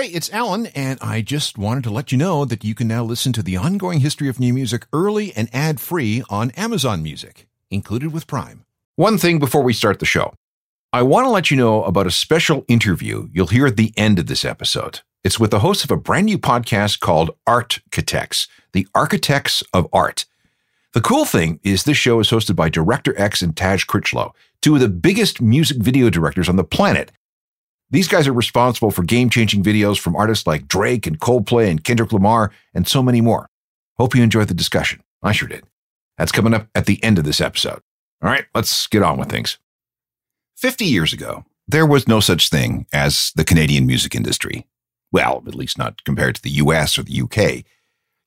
Hey, it's Alan, and I just wanted to let you know that you can now listen to the ongoing history of new music early and ad free on Amazon Music, included with Prime. One thing before we start the show I want to let you know about a special interview you'll hear at the end of this episode. It's with the host of a brand new podcast called Architects, the Architects of Art. The cool thing is this show is hosted by Director X and Taj Critchlow, two of the biggest music video directors on the planet. These guys are responsible for game-changing videos from artists like Drake and Coldplay and Kendrick Lamar and so many more. Hope you enjoyed the discussion. I sure did. That's coming up at the end of this episode. All right, let's get on with things. 50 years ago, there was no such thing as the Canadian music industry. Well, at least not compared to the US or the UK.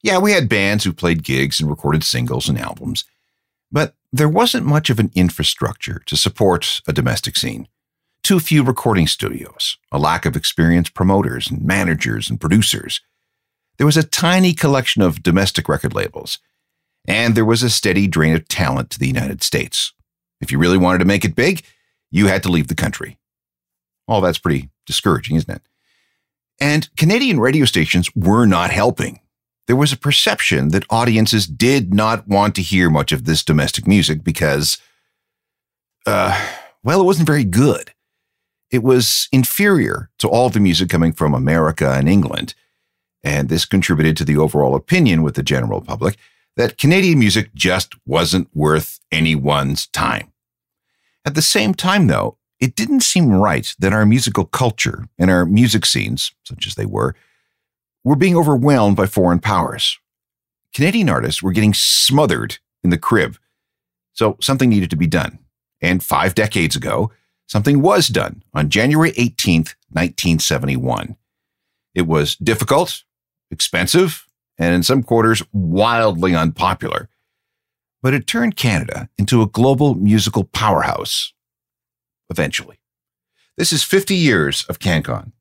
Yeah, we had bands who played gigs and recorded singles and albums, but there wasn't much of an infrastructure to support a domestic scene. Too few recording studios, a lack of experienced promoters and managers and producers. There was a tiny collection of domestic record labels, and there was a steady drain of talent to the United States. If you really wanted to make it big, you had to leave the country. All that's pretty discouraging, isn't it? And Canadian radio stations were not helping. There was a perception that audiences did not want to hear much of this domestic music because, uh, well, it wasn't very good. It was inferior to all the music coming from America and England. And this contributed to the overall opinion with the general public that Canadian music just wasn't worth anyone's time. At the same time, though, it didn't seem right that our musical culture and our music scenes, such as they were, were being overwhelmed by foreign powers. Canadian artists were getting smothered in the crib. So something needed to be done. And five decades ago, something was done on January 18th, 1971. It was difficult, expensive, and in some quarters, wildly unpopular but it turned Canada into a global musical powerhouse eventually. This is 50 years of CanCon.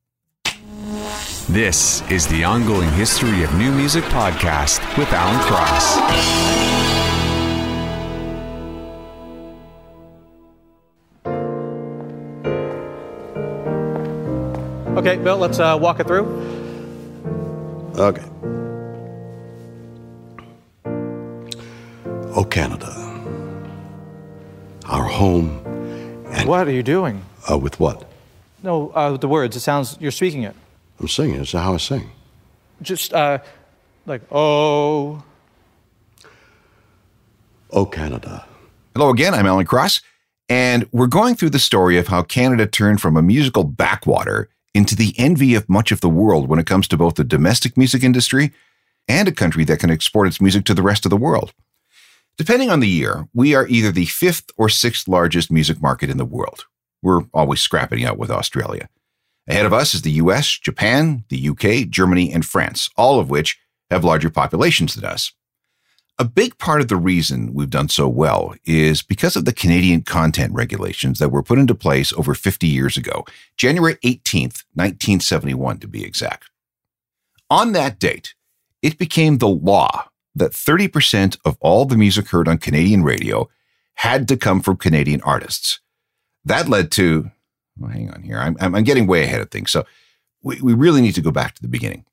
This is the ongoing history of new music podcast with Alan Cross. Okay, Bill, let's uh, walk it through. Okay. Oh, Canada. Our home. And What are you doing? uh, with what? No, uh, the words. It sounds you're speaking it. I'm singing. Is how I sing? Just uh, like oh. Oh, Canada. Hello again, I'm Alan Cross, and we're going through the story of how Canada turned from a musical backwater into the envy of much of the world when it comes to both the domestic music industry and a country that can export its music to the rest of the world. Depending on the year, we are either the fifth or sixth largest music market in the world. We're always scrapping out with Australia. Ahead of us is the US, Japan, the UK, Germany, and France, all of which have larger populations than us. A big part of the reason we've done so well is because of the Canadian content regulations that were put into place over 50 years ago, January 18th, 1971 to be exact. On that date, it became the law that 30% of all the music heard on Canadian radio had to come from Canadian artists. That led to, well, hang on here, I'm, I'm getting way ahead of things. So we, we really need to go back to the beginning.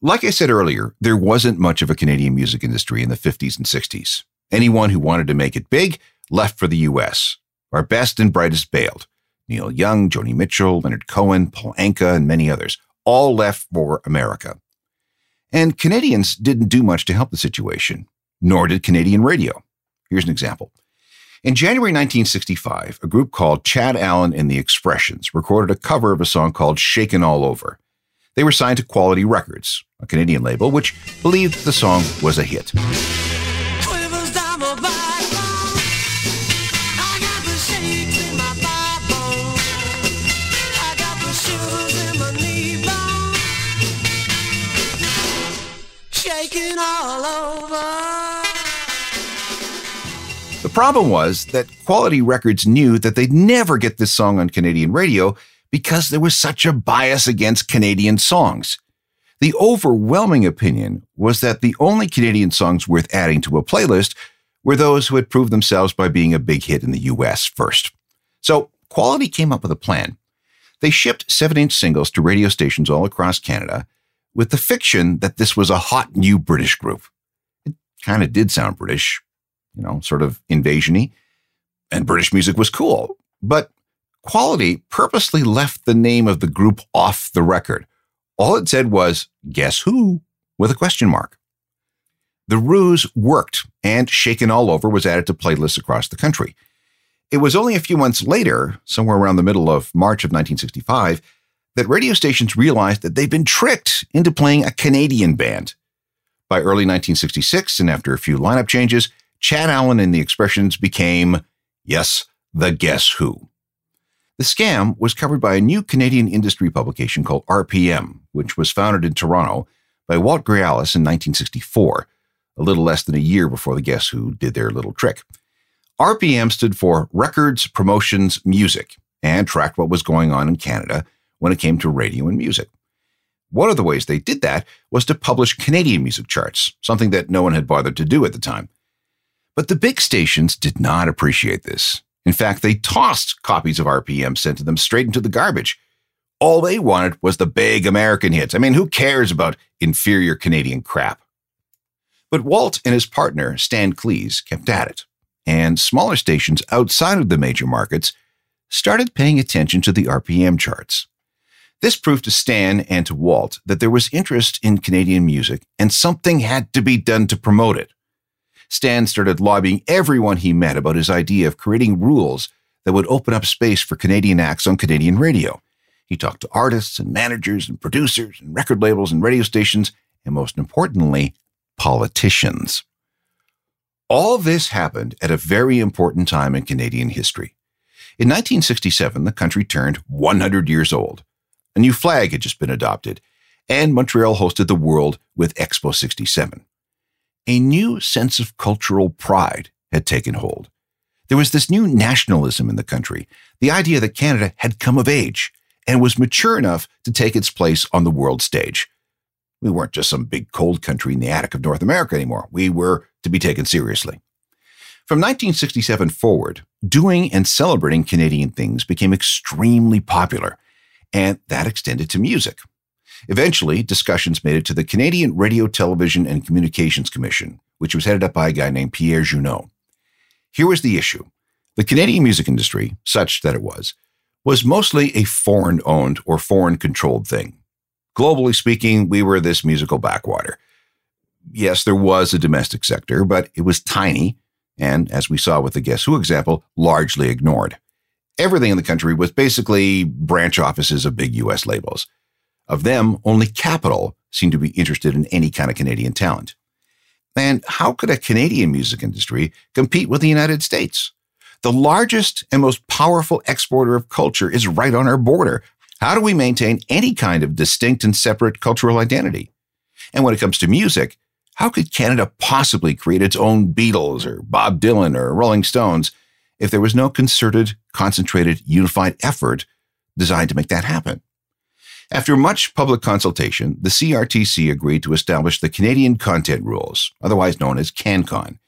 Like I said earlier, there wasn't much of a Canadian music industry in the 50s and 60s. Anyone who wanted to make it big left for the US. Our best and brightest bailed. Neil Young, Joni Mitchell, Leonard Cohen, Paul Anka, and many others all left for America. And Canadians didn't do much to help the situation, nor did Canadian radio. Here's an example. In January 1965, a group called Chad Allan and the Expressions recorded a cover of a song called Shakin' All Over. They were signed to Quality Records, a Canadian label which believed the song was a hit. Quivers down my backbone. I got the shakes in my thigh bone. I got the shivers in my knee bone. Shaking all over. The problem was that Quality Records knew that they'd never get this song on Canadian radio because there was such a bias against Canadian songs. The overwhelming opinion was that the only Canadian songs worth adding to a playlist were those who had proved themselves by being a big hit in the US first. So Quality came up with a plan. They shipped 7 inch singles to radio stations all across Canada with the fiction that this was a hot new British group. It kind of did sound British, you know, sort of invasion y, and British music was cool. But quality purposely left the name of the group off the record. All it said was, Guess Who? with a question mark. The ruse worked, and Shakin' All Over was added to playlists across the country. It was only a few months later, somewhere around the middle of March of 1965, that radio stations realized that they'd been tricked into playing a Canadian band. By early 1966, and after a few lineup changes, Chad Allan and the Expressions became, yes, the Guess Who. The scam was covered by a new Canadian industry publication called RPM, which was founded in Toronto by Walt Grealis in 1964, a little less than a year before the Guess Who did their little trick. RPM stood for Records, Promotions, Music, and tracked what was going on in Canada when it came to radio and music. One of the ways they did that was to publish Canadian music charts, something that no one had bothered to do at the time. But the big stations did not appreciate this. In fact, they tossed copies of RPM sent to them straight into the garbage. All they wanted was the big American hits. I mean, who cares about inferior Canadian crap? But Walt and his partner, Stan Klees, kept at it, and smaller stations outside of the major markets started paying attention to the RPM charts. This proved to Stan and to Walt that there was interest in Canadian music and something had to be done to promote it. Stan started lobbying everyone he met about his idea of creating rules that would open up space for Canadian acts on Canadian radio. He talked to artists and managers and producers and record labels and radio stations, and most importantly, politicians. All this happened at a very important time in Canadian history. In 1967, the country turned 100 years old. A new flag had just been adopted, and Montreal hosted the World with Expo 67. A new sense of cultural pride had taken hold. There was this new nationalism in the country, the idea that Canada had come of age and was mature enough to take its place on the world stage. We weren't just some big cold country in the attic of North America anymore. We were to be taken seriously. From 1967 forward, doing and celebrating Canadian things became extremely popular, and that extended to music. Eventually, discussions made it to the Canadian Radio, Television, and Communications Commission, which was headed up by a guy named Pierre Juneau. Here was the issue the Canadian music industry, such that it was, was mostly a foreign owned or foreign controlled thing. Globally speaking, we were this musical backwater. Yes, there was a domestic sector, but it was tiny and, as we saw with the Guess Who example, largely ignored. Everything in the country was basically branch offices of big US labels. Of them, only Capitol seemed to be interested in any kind of Canadian talent. And how could a Canadian music industry compete with the United States? The largest and most powerful exporter of culture is right on our border. How do we maintain any kind of distinct and separate cultural identity? And when it comes to music, how could Canada possibly create its own Beatles or Bob Dylan or Rolling Stones if there was no concerted, concentrated, unified effort designed to make that happen? After much public consultation, the CRTC agreed to establish the Canadian Content Rules, otherwise known as CanCon,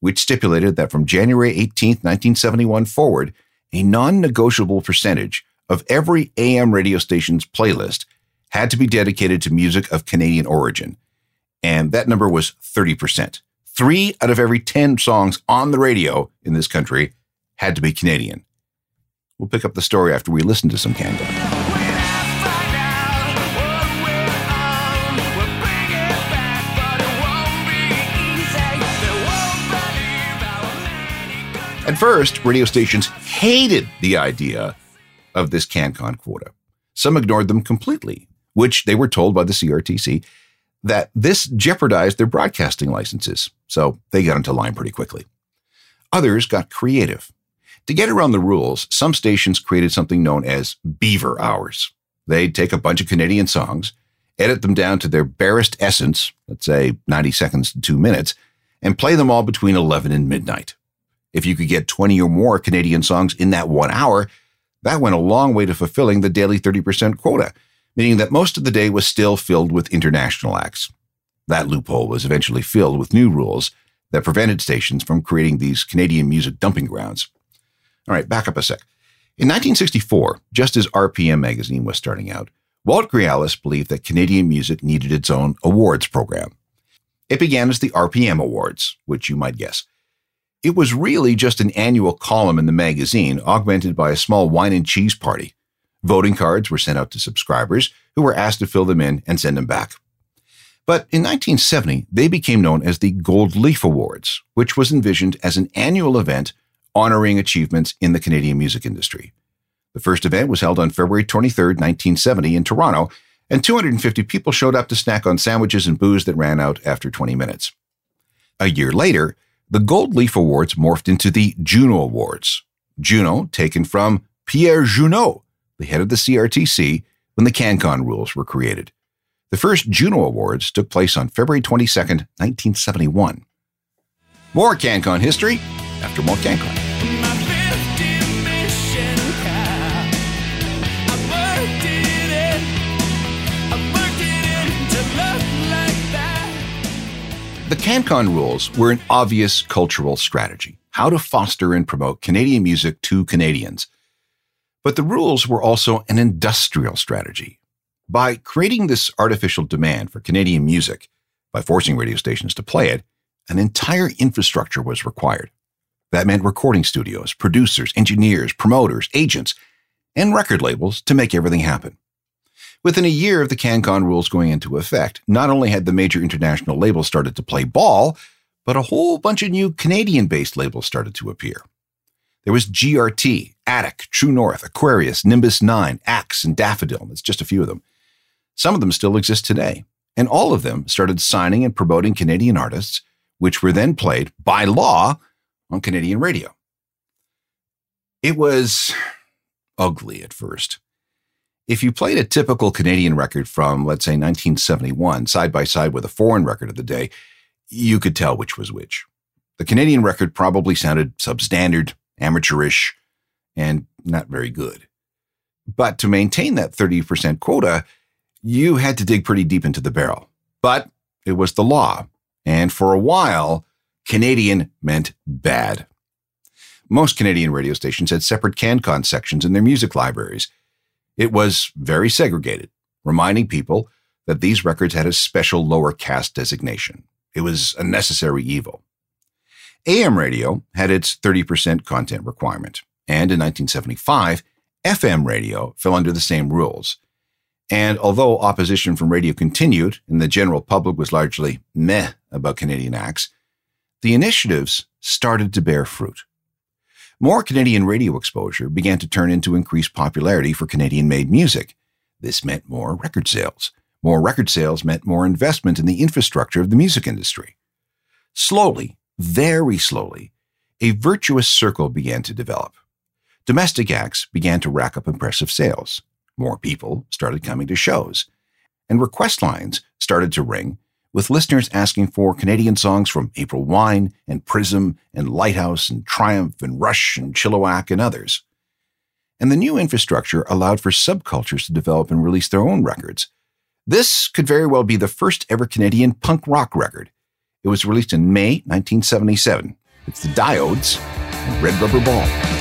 which stipulated that from January 18, 1971 forward, a non negotiable percentage of every AM radio station's playlist had to be dedicated to music of Canadian origin. And that number was 30%. Three out of every 10 songs on the radio in this country had to be Canadian. We'll pick up the story after we listen to some CanCon. At first, radio stations hated the idea of this CanCon quota. Some ignored them completely, which they were told by the CRTC that this jeopardized their broadcasting licenses, so they got into line pretty quickly. Others got creative. To get around the rules, some stations created something known as beaver hours. They'd take a bunch of Canadian songs, edit them down to their barest essence, let's say 90 seconds to two minutes, and play them all between 11 and midnight. If you could get 20 or more Canadian songs in that one hour, that went a long way to fulfilling the daily 30% quota, meaning that most of the day was still filled with international acts. That loophole was eventually filled with new rules that prevented stations from creating these Canadian music dumping grounds. All right, back up a sec. In 1964, just as RPM magazine was starting out, Walt Grealis believed that Canadian music needed its own awards program. It began as the RPM Awards, which you might guess. It was really just an annual column in the magazine, augmented by a small wine and cheese party. Voting cards were sent out to subscribers who were asked to fill them in and send them back. But in 1970, they became known as the Gold Leaf Awards, which was envisioned as an annual event honoring achievements in the Canadian music industry. The first event was held on February 23, 1970, in Toronto, and 250 people showed up to snack on sandwiches and booze that ran out after 20 minutes. A year later, the Gold Leaf Awards morphed into the Juno Awards. Juno, taken from Pierre Juneau, the head of the CRTC, when the CanCon rules were created. The first Juno Awards took place on February 22, 1971. More CanCon history after more CanCon. The CanCon rules were an obvious cultural strategy how to foster and promote Canadian music to Canadians. But the rules were also an industrial strategy. By creating this artificial demand for Canadian music, by forcing radio stations to play it, an entire infrastructure was required. That meant recording studios, producers, engineers, promoters, agents, and record labels to make everything happen. Within a year of the CanCon rules going into effect, not only had the major international labels started to play ball, but a whole bunch of new Canadian based labels started to appear. There was GRT, Attic, True North, Aquarius, Nimbus 9, Axe, and Daffodil. That's just a few of them. Some of them still exist today, and all of them started signing and promoting Canadian artists, which were then played by law on Canadian radio. It was ugly at first. If you played a typical Canadian record from, let's say, 1971, side by side with a foreign record of the day, you could tell which was which. The Canadian record probably sounded substandard, amateurish, and not very good. But to maintain that 30% quota, you had to dig pretty deep into the barrel. But it was the law. And for a while, Canadian meant bad. Most Canadian radio stations had separate CanCon sections in their music libraries. It was very segregated, reminding people that these records had a special lower caste designation. It was a necessary evil. AM radio had its 30% content requirement, and in 1975, FM radio fell under the same rules. And although opposition from radio continued and the general public was largely meh about Canadian acts, the initiatives started to bear fruit. More Canadian radio exposure began to turn into increased popularity for Canadian made music. This meant more record sales. More record sales meant more investment in the infrastructure of the music industry. Slowly, very slowly, a virtuous circle began to develop. Domestic acts began to rack up impressive sales. More people started coming to shows. And request lines started to ring with listeners asking for Canadian songs from April Wine and Prism and Lighthouse and Triumph and Rush and Chilliwack and others. And the new infrastructure allowed for subcultures to develop and release their own records. This could very well be the first ever Canadian punk rock record. It was released in May 1977. It's the Diodes and Red Rubber Ball.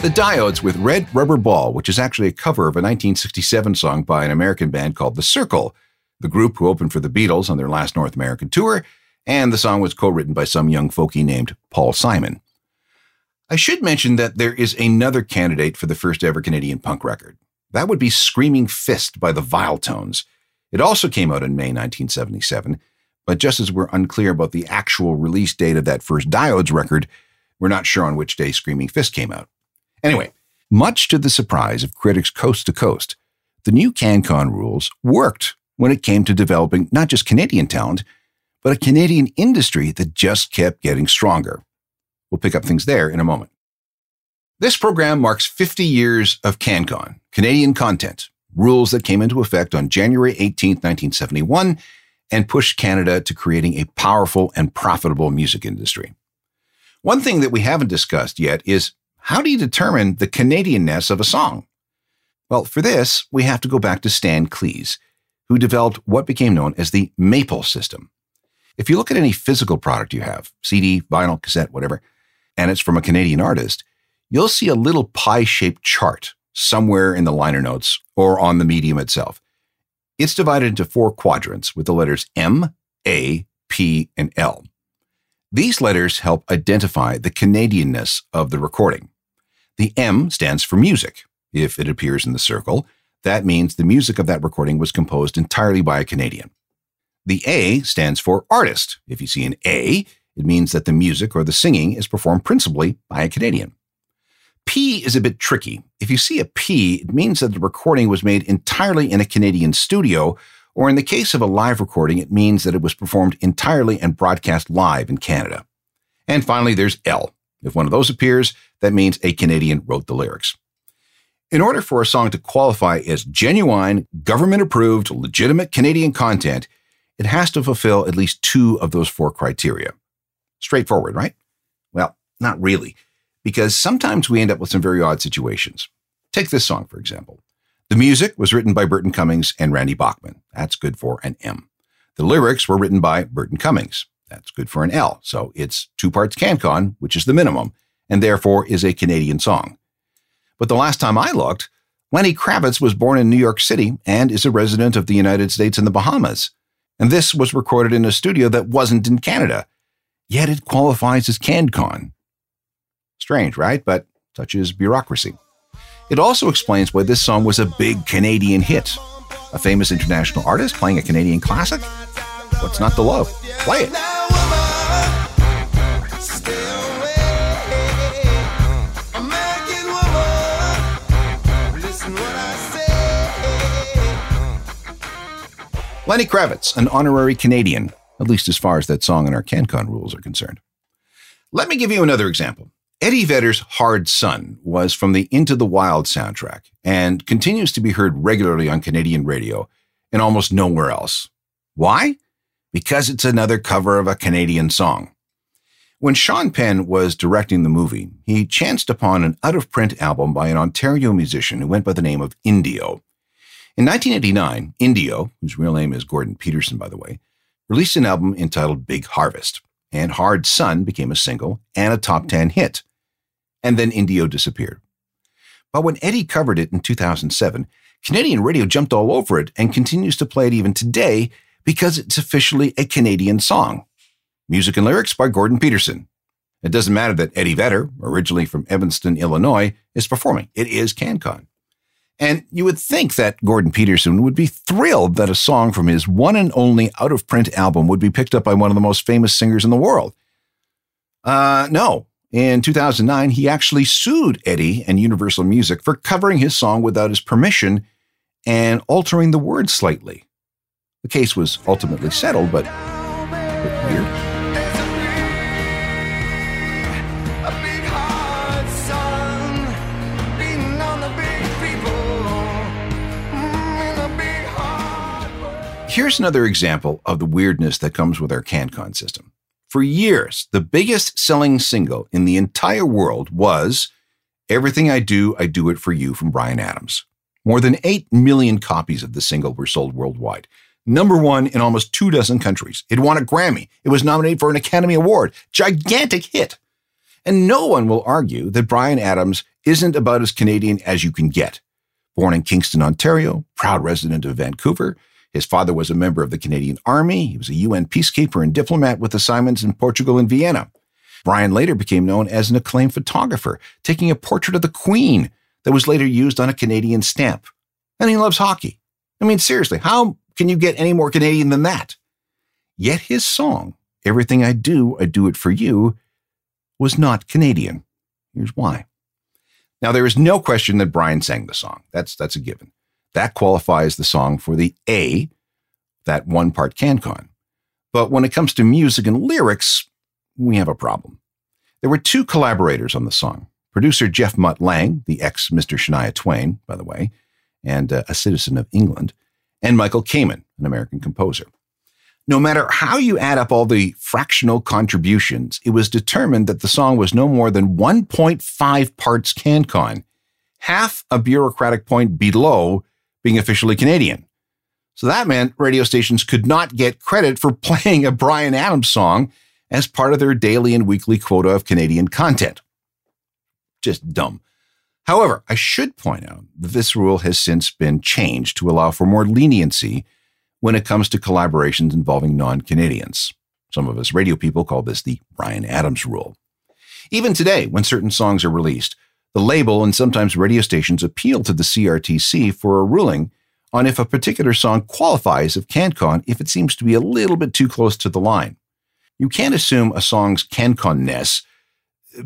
The Diodes with Red Rubber Ball, which is actually a cover of a 1967 song by an American band called The Cyrkle, the group who opened for the Beatles on their last North American tour, and the song was co written by some young folkie named Paul Simon. I should mention that there is another candidate for the first ever Canadian punk record. That would be Screaming Fist by the Viletones. It also came out in May 1977, but just as we're unclear about the actual release date of that first Diodes record, we're not sure on which day Screaming Fist came out. Anyway, much to the surprise of critics coast to coast, the new CanCon rules worked when it came to developing not just Canadian talent, but a Canadian industry that just kept getting stronger. We'll pick up things there in a moment. This program marks 50 years of CanCon, Canadian content, rules that came into effect on January 18, 1971, and pushed Canada to creating a powerful and profitable music industry. One thing that we haven't discussed yet is how do you determine the Canadianness of a song? Well, for this, we have to go back to Stan Klees, who developed what became known as the Maple system. If you look at any physical product you have, CD, vinyl, cassette, whatever, and it's from a Canadian artist, you'll see a little pie shaped chart somewhere in the liner notes or on the medium itself. It's divided into four quadrants with the letters M, A, P, and L. These letters help identify the Canadianness of the recording. The M stands for music. If it appears in the circle, that means the music of that recording was composed entirely by a Canadian. The A stands for artist. If you see an A, it means that the music or the singing is performed principally by a Canadian. P is a bit tricky. If you see a P, it means that the recording was made entirely in a Canadian studio, or in the case of a live recording, it means that it was performed entirely and broadcast live in Canada. And finally, there's L. If one of those appears, that means a Canadian wrote the lyrics. In order for a song to qualify as genuine, government approved, legitimate Canadian content, it has to fulfill at least two of those four criteria. Straightforward, right? Well, not really, because sometimes we end up with some very odd situations. Take this song, for example. The music was written by Burton Cummings and Randy Bachman. That's good for an M. The lyrics were written by Burton Cummings. That's good for an L. So it's two parts CanCon, which is the minimum, and therefore is a Canadian song. But the last time I looked, Lenny Kravitz was born in New York City and is a resident of the United States and the Bahamas. And this was recorded in a studio that wasn't in Canada. Yet it qualifies as CanCon. Strange, right? But such is bureaucracy. It also explains why this song was a big Canadian hit. A famous international artist playing a Canadian classic? What's not to love? Play it. Lenny Kravitz, an honorary Canadian, at least as far as that song and our CanCon rules are concerned. Let me give you another example. Eddie Vedder's Hard Sun was from the Into the Wild soundtrack and continues to be heard regularly on Canadian radio and almost nowhere else. Why? Because it's another cover of a Canadian song. When Sean Penn was directing the movie, he chanced upon an out of print album by an Ontario musician who went by the name of Indio. In 1989, Indio, whose real name is Gordon Peterson, by the way, released an album entitled Big Harvest, and Hard Sun became a single and a top 10 hit. And then Indio disappeared. But when Eddie covered it in 2007, Canadian radio jumped all over it and continues to play it even today because it's officially a Canadian song. Music and lyrics by Gordon Peterson. It doesn't matter that Eddie Vedder, originally from Evanston, Illinois, is performing. It is CanCon. And you would think that Gordon Peterson would be thrilled that a song from his one and only out of print album would be picked up by one of the most famous singers in the world. Uh, no. In 2009, he actually sued Eddie and Universal Music for covering his song without his permission and altering the words slightly. The case was ultimately settled, but a weird. Here's another example of the weirdness that comes with our CanCon system. For years, the biggest selling single in the entire world was Everything I Do, I Do It For You from Bryan Adams. More than 8 million copies of the single were sold worldwide. Number one in almost two dozen countries. It won a Grammy. It was nominated for an Academy Award. Gigantic hit. And no one will argue that Bryan Adams isn't about as Canadian as you can get. Born in Kingston, Ontario, proud resident of Vancouver, his father was a member of the Canadian Army. He was a UN peacekeeper and diplomat with assignments in Portugal and Vienna. Bryan later became known as an acclaimed photographer, taking a portrait of the Queen that was later used on a Canadian stamp. And he loves hockey. I mean, seriously, how can you get any more Canadian than that? Yet his song, Everything I Do, I Do It For You, was not Canadian. Here's why. Now, there is no question that Bryan sang the song. That's, that's a given. That qualifies the song for the A, that one part CanCon. But when it comes to music and lyrics, we have a problem. There were two collaborators on the song producer Jeff Mutt Lange, the ex Mr. Shania Twain, by the way, and uh, a citizen of England, and Michael Kamen, an American composer. No matter how you add up all the fractional contributions, it was determined that the song was no more than 1.5 parts CanCon half a bureaucratic point below being officially Canadian. So that meant radio stations could not get credit for playing a Bryan Adams song as part of their daily and weekly quota of Canadian content. Just dumb. However, I should point out that this rule has since been changed to allow for more leniency when it comes to collaborations involving non Canadians. Some of us radio people call this the Bryan Adams rule. Even today, when certain songs are released, the label and sometimes radio stations appeal to the CRTC for a ruling on if a particular song qualifies of CanCon if it seems to be a little bit too close to the line. You can't assume a song's CanCon-ness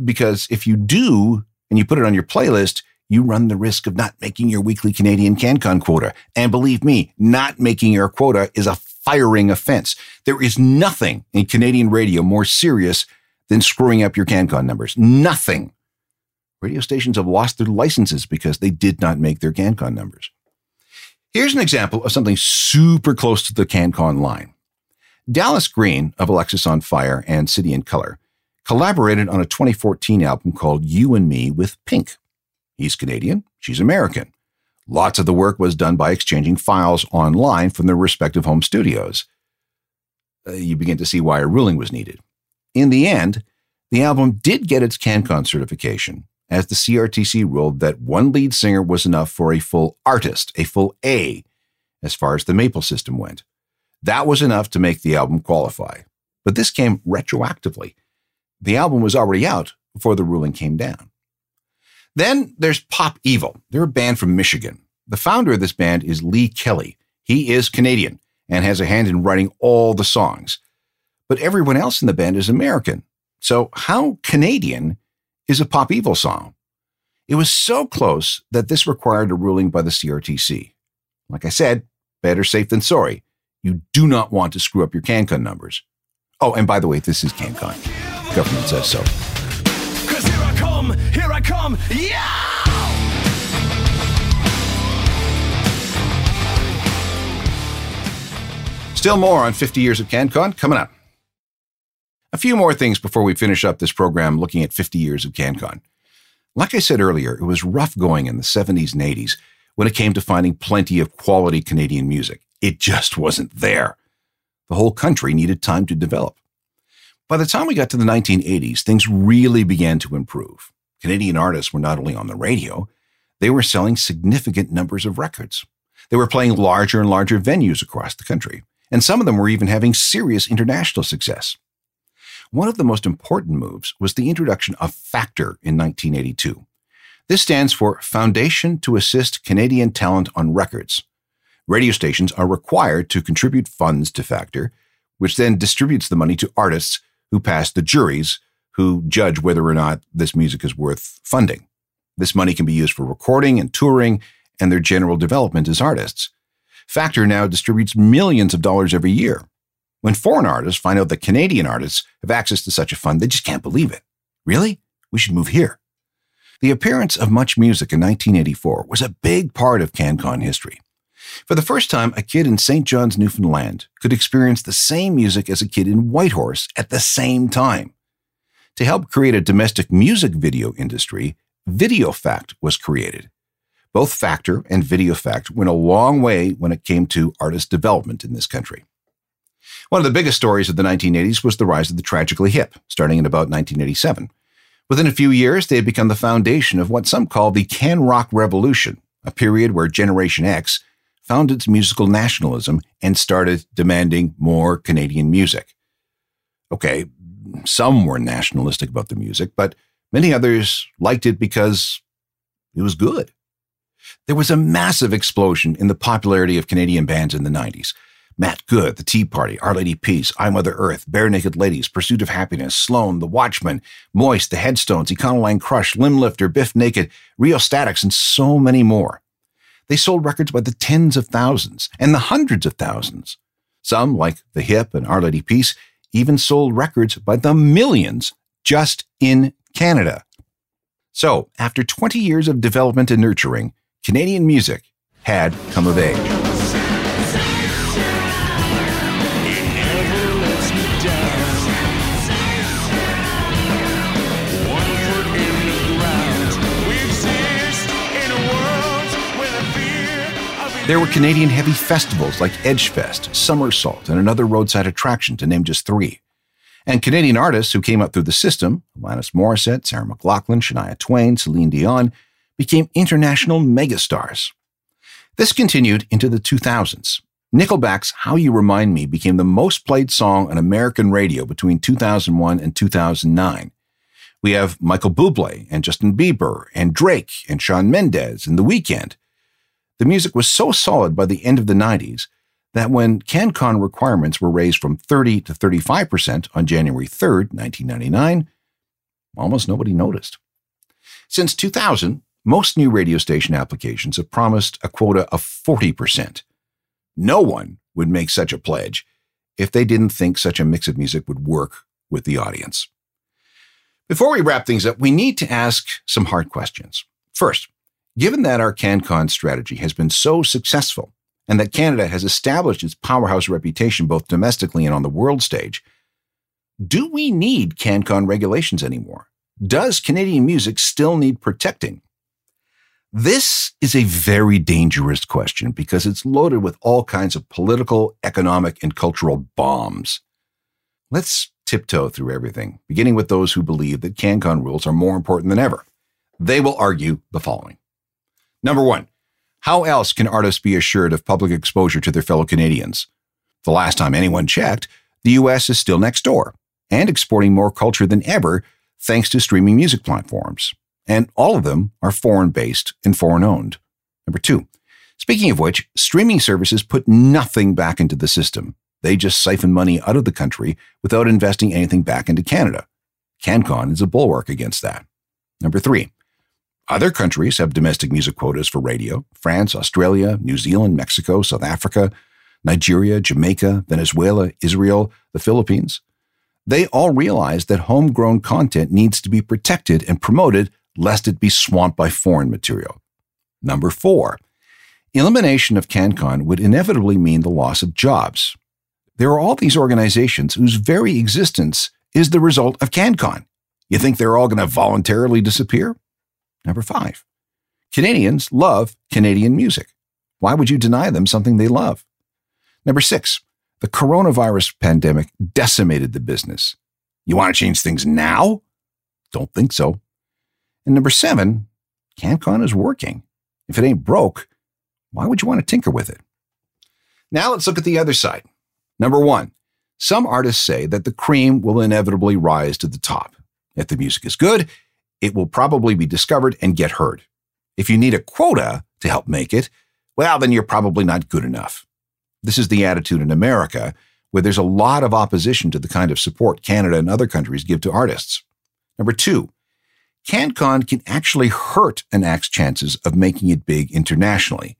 because if you do and you put it on your playlist, you run the risk of not making your weekly Canadian CanCon quota. And believe me, not making your quota is a firing offense. There is nothing in Canadian radio more serious than screwing up your CanCon numbers. Nothing. Radio stations have lost their licenses because they did not make their CanCon numbers. Here's an example of something super close to the CanCon line. Dallas Green of Alexisonfire and City and Colour collaborated on a 2014 album called You and Me with Pink. He's Canadian, she's American. Lots of the work was done by exchanging files online from their respective home studios. Uh, you begin to see why a ruling was needed. In the end, the album did get its CanCon certification, as the CRTC ruled that one lead singer was enough for a full artist, a full A, as far as the Maple system went. That was enough to make the album qualify. But this came retroactively. The album was already out before the ruling came down. Then there's Pop Evil. They're a band from Michigan. The founder of this band is Lee Kelly. He is Canadian and has a hand in writing all the songs. But everyone else in the band is American. So, how Canadian is a Pop Evil song? It was so close that this required a ruling by the CRTC. Like I said, better safe than sorry. You do not want to screw up your CanCon numbers. Oh, and by the way, this is CanCon. Government says so. Cause here I come, here I come, yeah! Still more on 50 years of CanCon coming up. A few more things before we finish up this program looking at 50 years of CanCon. Like I said earlier, it was rough going in the 70s and 80s when it came to finding plenty of quality Canadian music. It just wasn't there. The whole country needed time to develop. By the time we got to the 1980s, things really began to improve. Canadian artists were not only on the radio, they were selling significant numbers of records. They were playing larger and larger venues across the country, and some of them were even having serious international success. One of the most important moves was the introduction of Factor in 1982. This stands for Foundation to Assist Canadian Talent on Records. Radio stations are required to contribute funds to Factor, which then distributes the money to artists who pass the juries who judge whether or not this music is worth funding. This money can be used for recording and touring and their general development as artists. Factor now distributes millions of dollars every year. When foreign artists find out that Canadian artists have access to such a fund, they just can't believe it. Really? We should move here. The appearance of Much Music in 1984 was a big part of CanCon history. For the first time, a kid in St. John's, Newfoundland could experience the same music as a kid in Whitehorse at the same time. To help create a domestic music video industry, VideoFact was created. Both Factor and VideoFact went a long way when it came to artist development in this country. One of the biggest stories of the 1980s was the rise of the tragically hip, starting in about 1987. Within a few years, they had become the foundation of what some call the Can Rock Revolution, a period where Generation X found its musical nationalism and started demanding more Canadian music. Okay, some were nationalistic about the music, but many others liked it because it was good. There was a massive explosion in the popularity of Canadian bands in the 90s. Matt Good, The Tea Party, Our Lady Peace, I Mother Earth, Barenaked Ladies, Pursuit of Happiness, Sloan, The Watchmen, Moist, The Headstones, Econoline Crush, Limb Lifter, Bif Naked, Real Statics, and so many more. They sold records by the tens of thousands and the hundreds of thousands. Some, like The Hip and Our Lady Peace, even sold records by the millions just in Canada. So, after 20 years of development and nurturing, Canadian music had come of age. There were Canadian heavy festivals like Edgefest, Somersault, and another roadside attraction, to name just three. And Canadian artists who came up through the system, Alanis Morissette, Sarah McLachlan, Shania Twain, Celine Dion, became international megastars. This continued into the 2000s. Nickelback's How You Remind Me became the most played song on American radio between 2001 and 2009. We have Michael Bublé and Justin Bieber and Drake and Shawn Mendes and The Weeknd. The music was so solid by the end of the 90s that when CanCon requirements were raised from 30 to 35% on January 3rd, 1999, almost nobody noticed. Since 2000, most new radio station applications have promised a quota of 40%. No one would make such a pledge if they didn't think such a mix of music would work with the audience. Before we wrap things up, we need to ask some hard questions. First, given that our CanCon strategy has been so successful and that Canada has established its powerhouse reputation both domestically and on the world stage, do we need CanCon regulations anymore? Does Canadian music still need protecting? This is a very dangerous question because it's loaded with all kinds of political, economic, and cultural bombs. Let's tiptoe through everything, beginning with those who believe that CanCon rules are more important than ever. They will argue the following. Number one, how else can artists be assured of public exposure to their fellow Canadians? The last time anyone checked, the US is still next door and exporting more culture than ever thanks to streaming music platforms and all of them are foreign based and foreign owned. Number two, speaking of which, streaming services put nothing back into the system. They just siphon money out of the country without investing anything back into Canada. CanCon is a bulwark against that. Number three, other countries have domestic music quotas for radio France, Australia, New Zealand, Mexico, South Africa, Nigeria, Jamaica, Venezuela, Israel, the Philippines. They all realize that homegrown content needs to be protected and promoted lest it be swamped by foreign material. Number four, elimination of CanCon would inevitably mean the loss of jobs. There are all these organizations whose very existence is the result of CanCon. You think they're all going to voluntarily disappear? Number five, Canadians love Canadian music. Why would you deny them something they love? Number six, the coronavirus pandemic decimated the business. You want to change things now? Don't think so. And number seven, CanCon is working. If it ain't broke, why would you want to tinker with it? Now let's look at the other side. Number one, some artists say that the cream will inevitably rise to the top. If the music is good, it will probably be discovered and get heard. If you need a quota to help make it, well, then you're probably not good enough. This is the attitude in America, where there's a lot of opposition to the kind of support Canada and other countries give to artists. Number two, CanCon can actually hurt an act's chances of making it big internationally.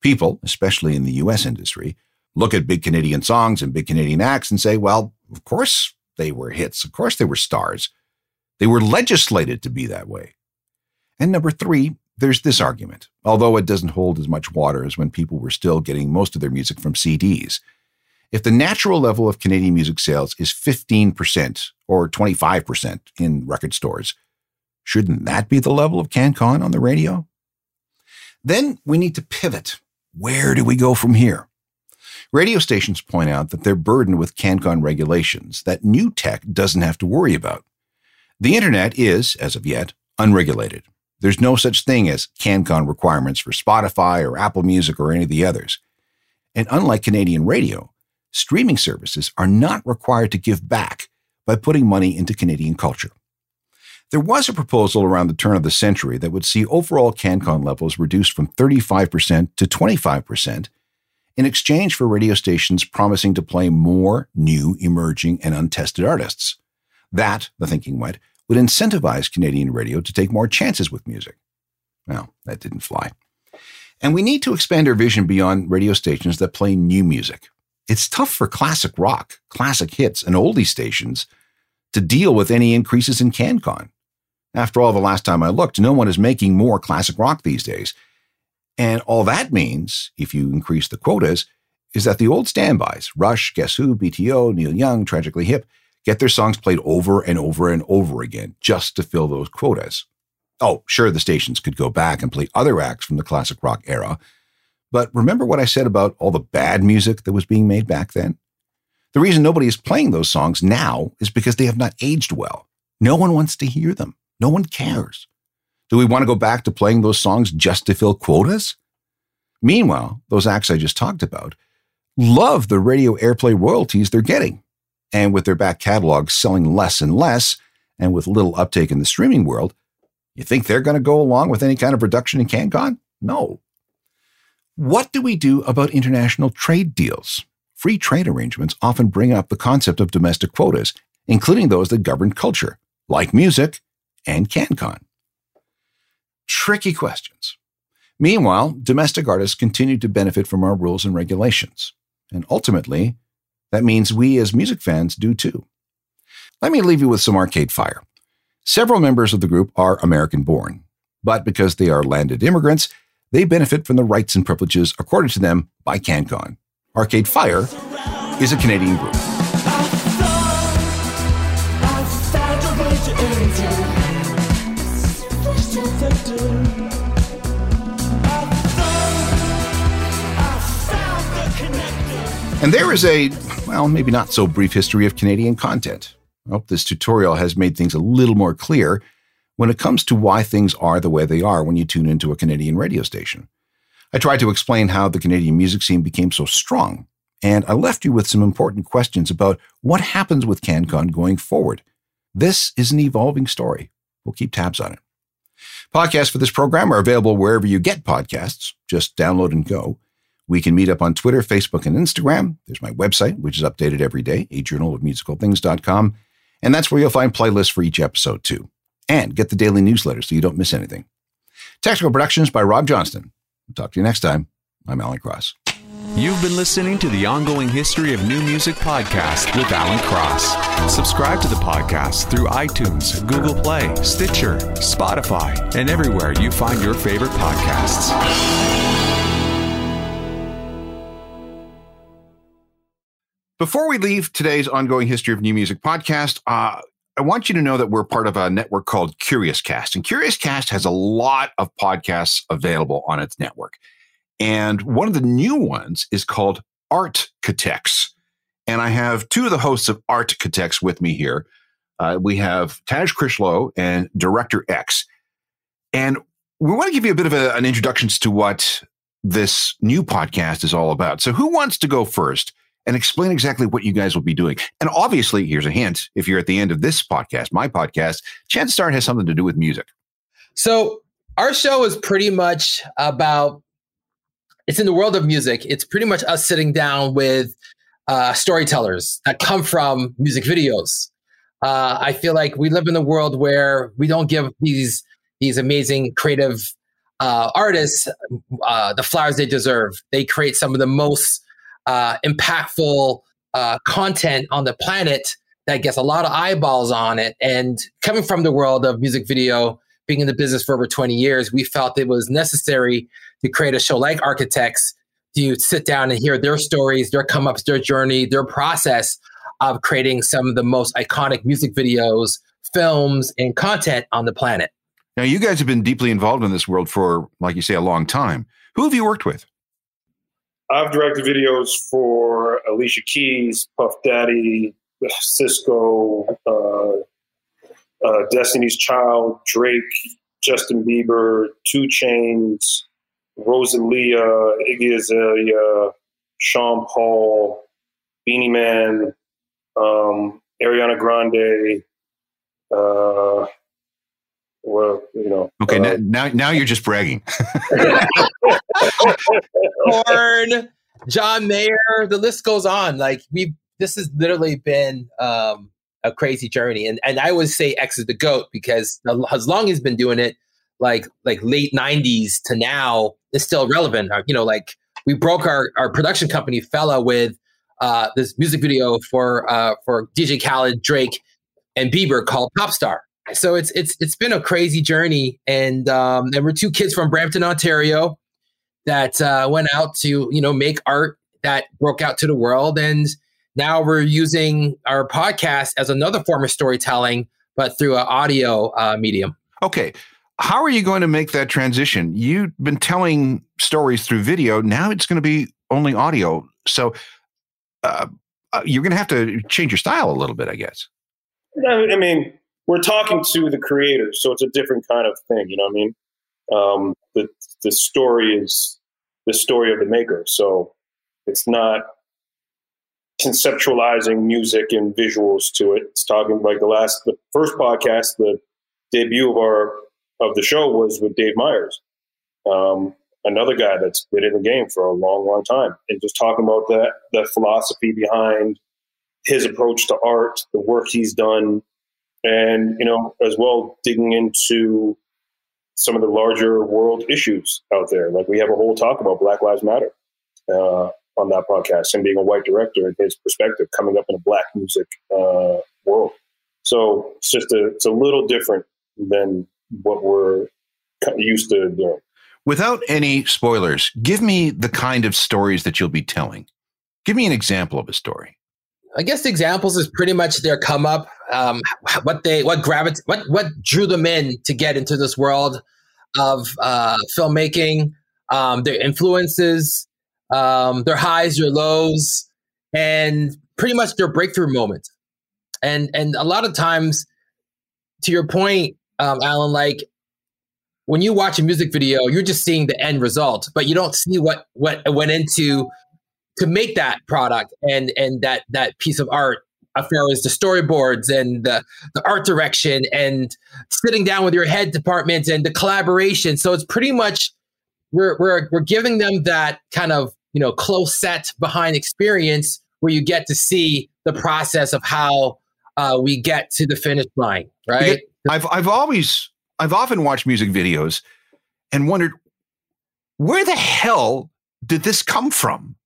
People, especially in the US industry, look at big Canadian songs and big Canadian acts and say, well, of course they were hits. Of course they were stars. They were legislated to be that way. And number three, there's this argument, although it doesn't hold as much water as when people were still getting most of their music from CDs. If the natural level of Canadian music sales is 15% or 25% in record stores, Shouldn't that be the level of CanCon on the radio? Then we need to pivot. Where do we go from here? Radio stations point out that they're burdened with CanCon regulations that new tech doesn't have to worry about. The internet is, as of yet, unregulated. There's no such thing as CanCon requirements for Spotify or Apple Music or any of the others. And unlike Canadian radio, streaming services are not required to give back by putting money into Canadian culture. There was a proposal around the turn of the century that would see overall CanCon levels reduced from 35% to 25% in exchange for radio stations promising to play more new, emerging, and untested artists. That, the thinking went, would incentivize Canadian radio to take more chances with music. Well, that didn't fly. And we need to expand our vision beyond radio stations that play new music. It's tough for classic rock, classic hits, and oldie stations to deal with any increases in CanCon. After all, the last time I looked, no one is making more classic rock these days. And all that means, if you increase the quotas, is that the old standbys, Rush, Guess Who, BTO, Neil Young, Tragically Hip, get their songs played over and over and over again just to fill those quotas. Oh, sure, the stations could go back and play other acts from the classic rock era, But remember what I said about all the bad music that was being made back then? The reason nobody is playing those songs now is because they have not aged well. No one wants to hear them. No one cares. Do we want to go back to playing those songs just to fill quotas? Meanwhile, those acts I just talked about love the radio airplay royalties they're getting. And with their back catalog selling less and less, and with little uptake in the streaming world, you think they're going to go along with any kind of reduction in CanCon? No. What do we do about international trade deals? Free trade arrangements often bring up the concept of domestic quotas, including those that govern culture, like music and CanCon. Tricky questions. Meanwhile, domestic artists continue to benefit from our rules and regulations. And ultimately, that means we as music fans do too. Let me leave you with some Arcade Fire. Several members of the group are American born, but because they are landed immigrants, they benefit from the rights and privileges accorded to them by CanCon. Arcade Fire is a Canadian group. And there is a, well, maybe not so brief history of Canadian content. I hope this tutorial has made things a little more clear when it comes to why things are the way they are when you tune into a Canadian radio station. I tried to explain how the Canadian music scene became so strong, and I left you with some important questions about what happens with CanCon going forward. This is an evolving story. We'll keep tabs on it. Podcasts for this program are available wherever you get podcasts. Just download and go. We can meet up on Twitter, Facebook, and Instagram. There's my website, which is updated every day, a journal of musicalthings.com. And that's where you'll find playlists for each episode, too. And get the daily newsletter so you don't miss anything. Technical productions by Rob Johnston. We'll talk to you next time. I'm Alan Cross. You've been listening to the Ongoing History of New Music podcast with Alan Cross. Subscribe to the podcast through iTunes, Google Play, Stitcher, Spotify, and everywhere you find your favorite podcasts. Before we leave today's ongoing history of new music podcast, uh, I want you to know that we're part of a network called Curious Cast, and Curious Cast has a lot of podcasts available on its network. And one of the new ones is called Architects. And I have two of the hosts of Architects with me here. Uh, we have Taj Critchlow and Director X. And we want to give you a bit of a, an introduction to what this new podcast is all about. So, who wants to go first and explain exactly what you guys will be doing? And obviously, here's a hint if you're at the end of this podcast, my podcast, Chance Start has something to do with music. So our show is pretty much about it's in the world of music. It's pretty much us sitting down with uh, storytellers that come from music videos. Uh, I feel like we live in a world where we don't give these these amazing creative uh, artists uh, the flowers they deserve. They create some of the most uh, impactful uh, content on the planet that gets a lot of eyeballs on it. And coming from the world of music video, being in the business for over 20 years, we felt it was necessary to create a show like Architects to sit down and hear their stories, their come ups, their journey, their process of creating some of the most iconic music videos, films, and content on the planet. Now, you guys have been deeply involved in this world for, like you say, a long time. Who have you worked with? I've directed videos for Alicia Keys, Puff Daddy, Sisqó, uh, uh, Destiny's Child, Drake, Justin Bieber, 2 Chainz, Rosalia, Iggy Azalea, Sean Paul, Beenie Man, um, Ariana Grande. Uh, well, you know. Okay, uh, now, now now you're just bragging. Korn, John Mayer, the list goes on. Like we, this has literally been um, a crazy journey, and and I would say X is the goat because as long as he's been doing it, like like late '90s to now, is still relevant. Uh, You know, like we broke our our production company Fella with uh, this music video for uh, for DJ Khaled, Drake, and Bieber called Pop Star. So it's it's it's been a crazy journey, and um, and we're two kids from Brampton, Ontario that uh, went out to you know make art that broke out to the world and now we're using our podcast as another form of storytelling but through an audio uh, medium okay, how are you going to make that transition? You've been telling stories through video. Now it's going to be only audio. So uh, uh, you're going to have to change your style a little bit, I guess. I I mean, we're talking to the creators, so it's a different kind of thing. You know what I mean? Um, the the story is the story of the maker, so it's not conceptualizing music and visuals to it. It's talking like the last, the first podcast, the debut of our of the show was with Dave Meyers, um, another guy that's been in the game for a long, long time, and just talking about that the philosophy behind his approach to art, the work he's done, and you know, as well digging into some of the larger world issues out there. Like we have a whole talk about Black Lives Matter uh, on that podcast, and being a white director and his perspective coming up in a black music uh, world. So it's just a it's a little different than what we're used to doing. Without any spoilers, give me the kind of stories that you'll be telling. Give me an example of a story. I guess examples is pretty much their come up, um, what they, what gravit, what what drew them in to get into this world of uh, filmmaking, um, their influences, um, their highs, their lows, and pretty much their breakthrough moment. And and a lot of times, to your point, um, Alan, like when you watch a music video, you're just seeing the end result, but you don't see what what went into to make that product and and that that piece of art as far as the storyboards and the, the art direction and sitting down with your head department and the collaboration so it's pretty much we're we're, we're giving them that kind of you know close set behind experience where you get to see the process of how uh, we get to the finish line right I've I've always I've often watched music videos and wondered where the hell did this come from?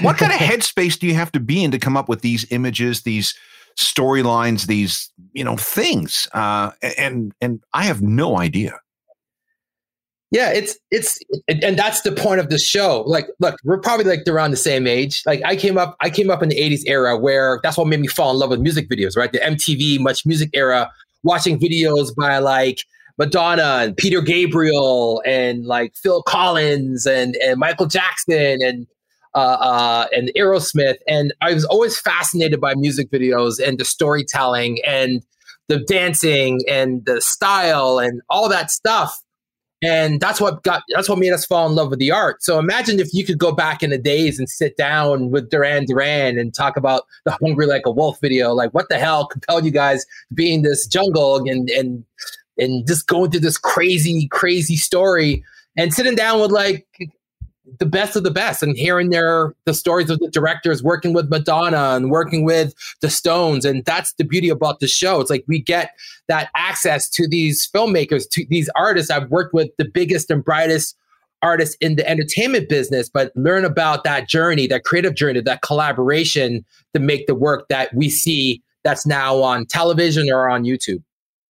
What kind of headspace do you have to be in to come up with these images, these storylines, these you know things? Uh, and and I have no idea. Yeah, it's it's and that's the point of the show. Like, look, we're probably like around the same age. Like, I came up, I came up in the '80s era where that's what made me fall in love with music videos, right? The MTV Much Music era, watching videos by like Madonna and Peter Gabriel and like Phil Collins and and Michael Jackson and uh, uh, and Aerosmith. And I was always fascinated by music videos and the storytelling and the dancing and the style and all that stuff. And that's what got that's what made us fall in love with the art. So imagine if you could go back in the days and sit down with Duran Duran and talk about the Hungry Like a Wolf video. Like what the hell compelled you guys to be in this jungle and and and just going through this crazy, crazy story and sitting down with like the best of the best and hearing their the stories of the directors working with Madonna and working with the Stones. And that's the beauty about the show. It's like we get that access to these filmmakers to these artists. I've worked with the biggest and brightest artists in the entertainment business but learn about that journey that creative journey that collaboration to make the work that we see that's now on television or on YouTube.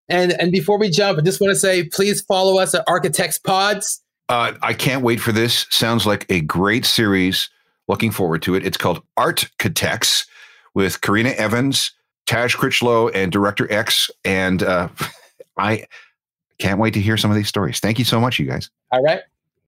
And and before we jump I just want to say please follow us at Architects Pods Uh, I can't wait for this. Sounds like a great series. Looking forward to it. It's called Architects with Karena Evans, Taj Critchlow, and Director X. And uh, I can't wait to hear some of these stories. Thank you so much, you guys. all right